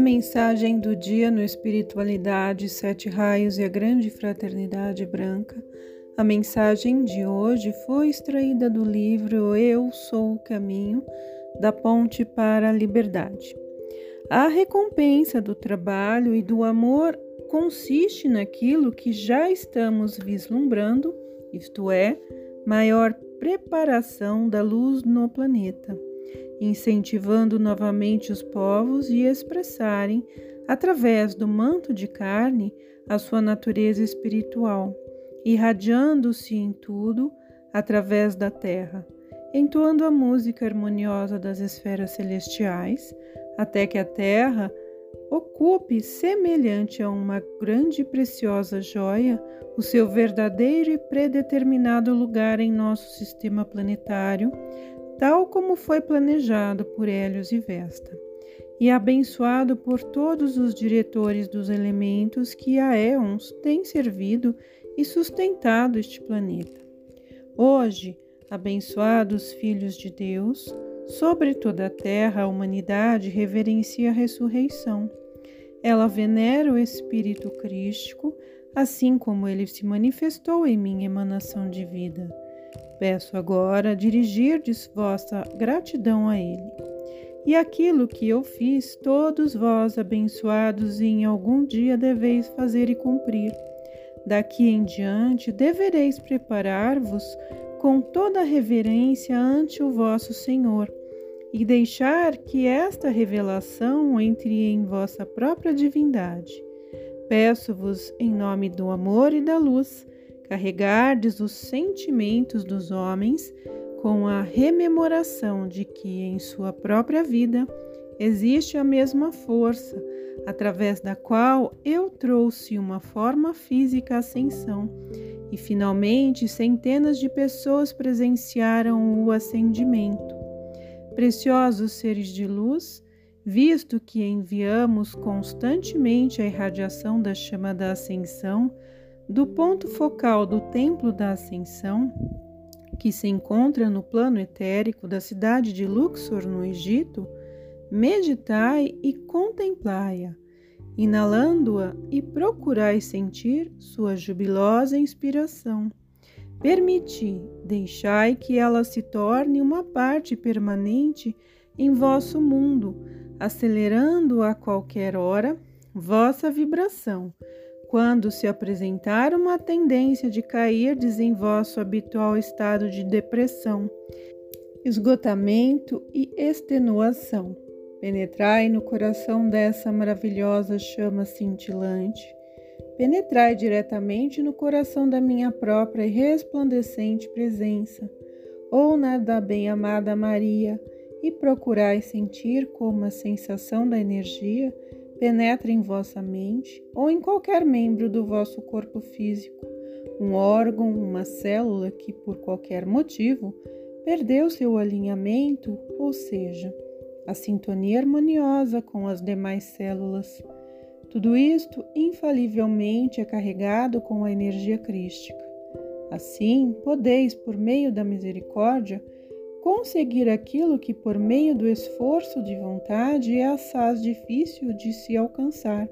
Mensagem do dia no Espiritualidade, Sete Raios e a Grande Fraternidade Branca. A mensagem de hoje foi extraída do livro Eu Sou o Caminho, da Ponte para a Liberdade. A recompensa do trabalho e do amor consiste naquilo que já estamos vislumbrando, isto é, maior preparação da luz no planeta incentivando novamente os povos a expressarem, através do manto de carne, a sua natureza espiritual, irradiando-se em tudo através da terra, entoando a música harmoniosa das esferas celestiais, até que a terra ocupe, semelhante a uma grande e preciosa joia, o seu verdadeiro e predeterminado lugar em nosso sistema planetário, tal como foi planejado por Hélios e Vesta, e abençoado por todos os diretores dos elementos que a éons têm servido e sustentado este planeta. Hoje, abençoados filhos de Deus, sobre toda a terra a humanidade reverencia a ressurreição. Ela venera o Espírito Crístico, assim como ele se manifestou em minha emanação de vida Peço agora dirigirdes vossa gratidão a Ele. E aquilo que eu fiz, todos vós, abençoados, em algum dia deveis fazer e cumprir. Daqui em diante devereis preparar-vos com toda reverência ante o vosso Senhor e deixar que esta revelação entre em vossa própria divindade. Peço-vos, em nome do amor e da luz, carregardes os sentimentos dos homens com a rememoração de que em sua própria vida existe a mesma força através da qual eu trouxe uma forma física ascensão e finalmente centenas de pessoas presenciaram o ascendimento. Preciosos seres de luz, visto que enviamos constantemente a irradiação da chama da ascensão do ponto focal do Templo da Ascensão, que se encontra no plano etérico da cidade de Luxor, no Egito, meditai e contemplai-a, inalando-a e procurai sentir sua jubilosa inspiração. Permiti, deixai que ela se torne uma parte permanente em vosso mundo, acelerando a qualquer hora vossa vibração quando se apresentar uma tendência de cair em vosso habitual estado de depressão, esgotamento e extenuação. Penetrai no coração dessa maravilhosa chama cintilante. Penetrai diretamente no coração da minha própria e resplandecente presença, ou na da bem-amada Maria, e procurai sentir como a sensação da energia penetra em vossa mente ou em qualquer membro do vosso corpo físico, um órgão, uma célula que, por qualquer motivo, perdeu seu alinhamento, ou seja, a sintonia harmoniosa com as demais células. Tudo isto infalivelmente é carregado com a energia crística. Assim, podeis, por meio da misericórdia, conseguir aquilo que, por meio do esforço de vontade, é assaz difícil de se alcançar.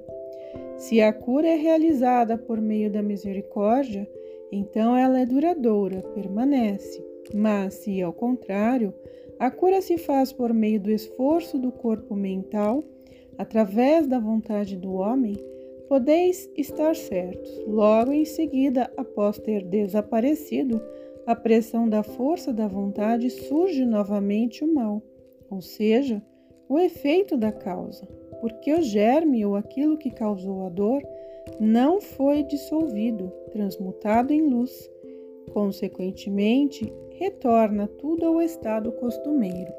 Se a cura é realizada por meio da misericórdia, então ela é duradoura, permanece. Mas, se ao contrário, a cura se faz por meio do esforço do corpo mental, através da vontade do homem, podeis estar certos. Logo em seguida, após ter desaparecido, a pressão da força da vontade surge novamente o mal, ou seja, o efeito da causa, porque o germe ou aquilo que causou a dor não foi dissolvido, transmutado em luz. Consequentemente, retorna tudo ao estado costumeiro.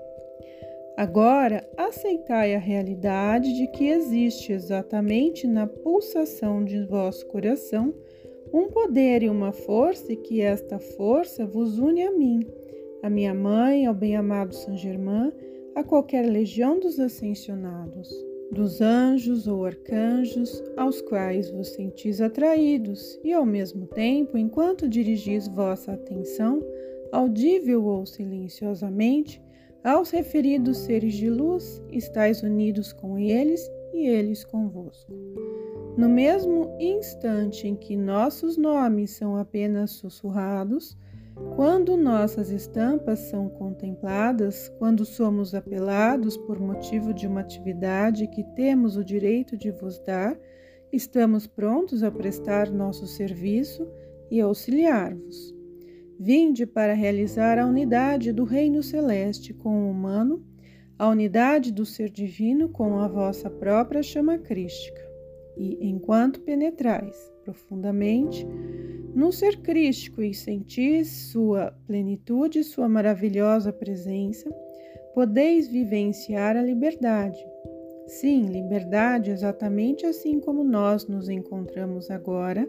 Agora, aceitai a realidade de que existe exatamente na pulsação de vosso coração um poder e uma força, e que esta força vos une a mim, a minha mãe, ao bem-amado São Germain, a qualquer legião dos ascensionados, dos anjos ou arcanjos, aos quais vos sentis atraídos, e ao mesmo tempo, enquanto dirigis vossa atenção, audível ou silenciosamente, aos referidos seres de luz, estáis unidos com eles e eles convosco. No mesmo instante em que nossos nomes são apenas sussurrados, quando nossas estampas são contempladas, quando somos apelados por motivo de uma atividade que temos o direito de vos dar, estamos prontos a prestar nosso serviço e auxiliar-vos. Vinde para realizar a unidade do reino celeste com o humano, a unidade do ser divino com a vossa própria chama crística. E enquanto penetrais profundamente no ser crístico e sentis sua plenitude, sua maravilhosa presença, podeis vivenciar a liberdade. Sim, liberdade exatamente assim como nós nos encontramos agora,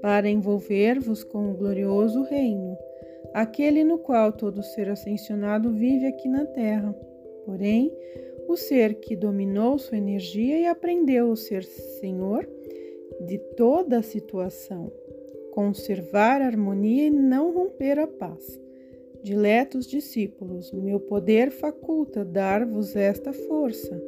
para envolver-vos com o glorioso reino, aquele no qual todo ser ascensionado vive aqui na terra. Porém, o ser que dominou sua energia e aprendeu a ser senhor de toda a situação, conservar a harmonia e não romper a paz. Diletos discípulos, meu poder faculta dar-vos esta força.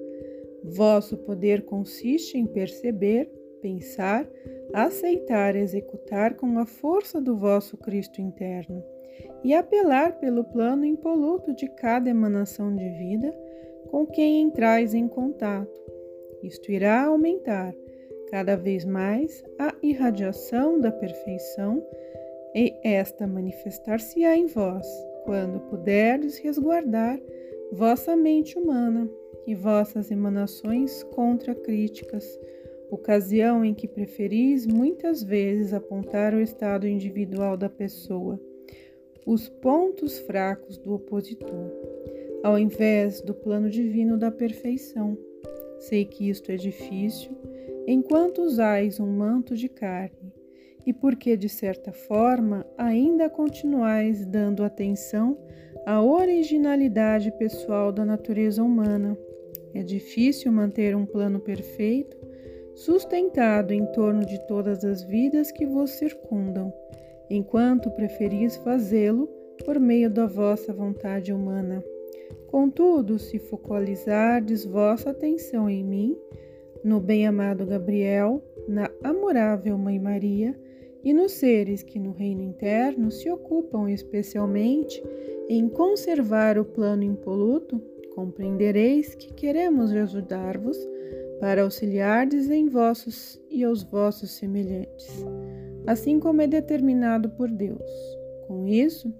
Vosso poder consiste em perceber, pensar, aceitar, executar com a força do vosso Cristo interno e apelar pelo plano impoluto de cada emanação de vida com quem entrais em contato. Isto irá aumentar cada vez mais a irradiação da perfeição, e esta manifestar-se-á em vós, quando puderdes resguardar vossa mente humana e vossas emanações contra críticas, ocasião em que preferis muitas vezes apontar o estado individual da pessoa, os pontos fracos do opositor, ao invés do plano divino da perfeição. Sei que isto é difícil enquanto usais um manto de carne, e porque, de certa forma, ainda continuais dando atenção à originalidade pessoal da natureza humana. É difícil manter um plano perfeito, sustentado em torno de todas as vidas que vos circundam, enquanto preferis fazê-lo por meio da vossa vontade humana. Contudo, se focalizardes vossa atenção em mim, no bem-amado Gabriel, na amorável Mãe Maria e nos seres que no reino interno se ocupam especialmente em conservar o plano impoluto, compreendereis que queremos ajudar-vos para auxiliardes em vossos e aos vossos semelhantes, assim como é determinado por Deus. Com isso,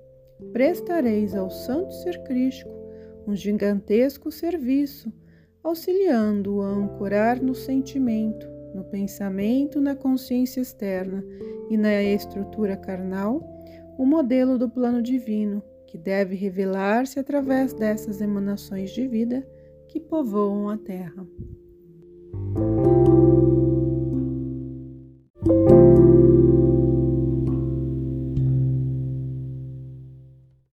prestareis ao Santo Ser Crístico um gigantesco serviço auxiliando-o a ancorar no sentimento, no pensamento, na consciência externa e na estrutura carnal o modelo do plano divino, que deve revelar-se através dessas emanações de vida que povoam a Terra.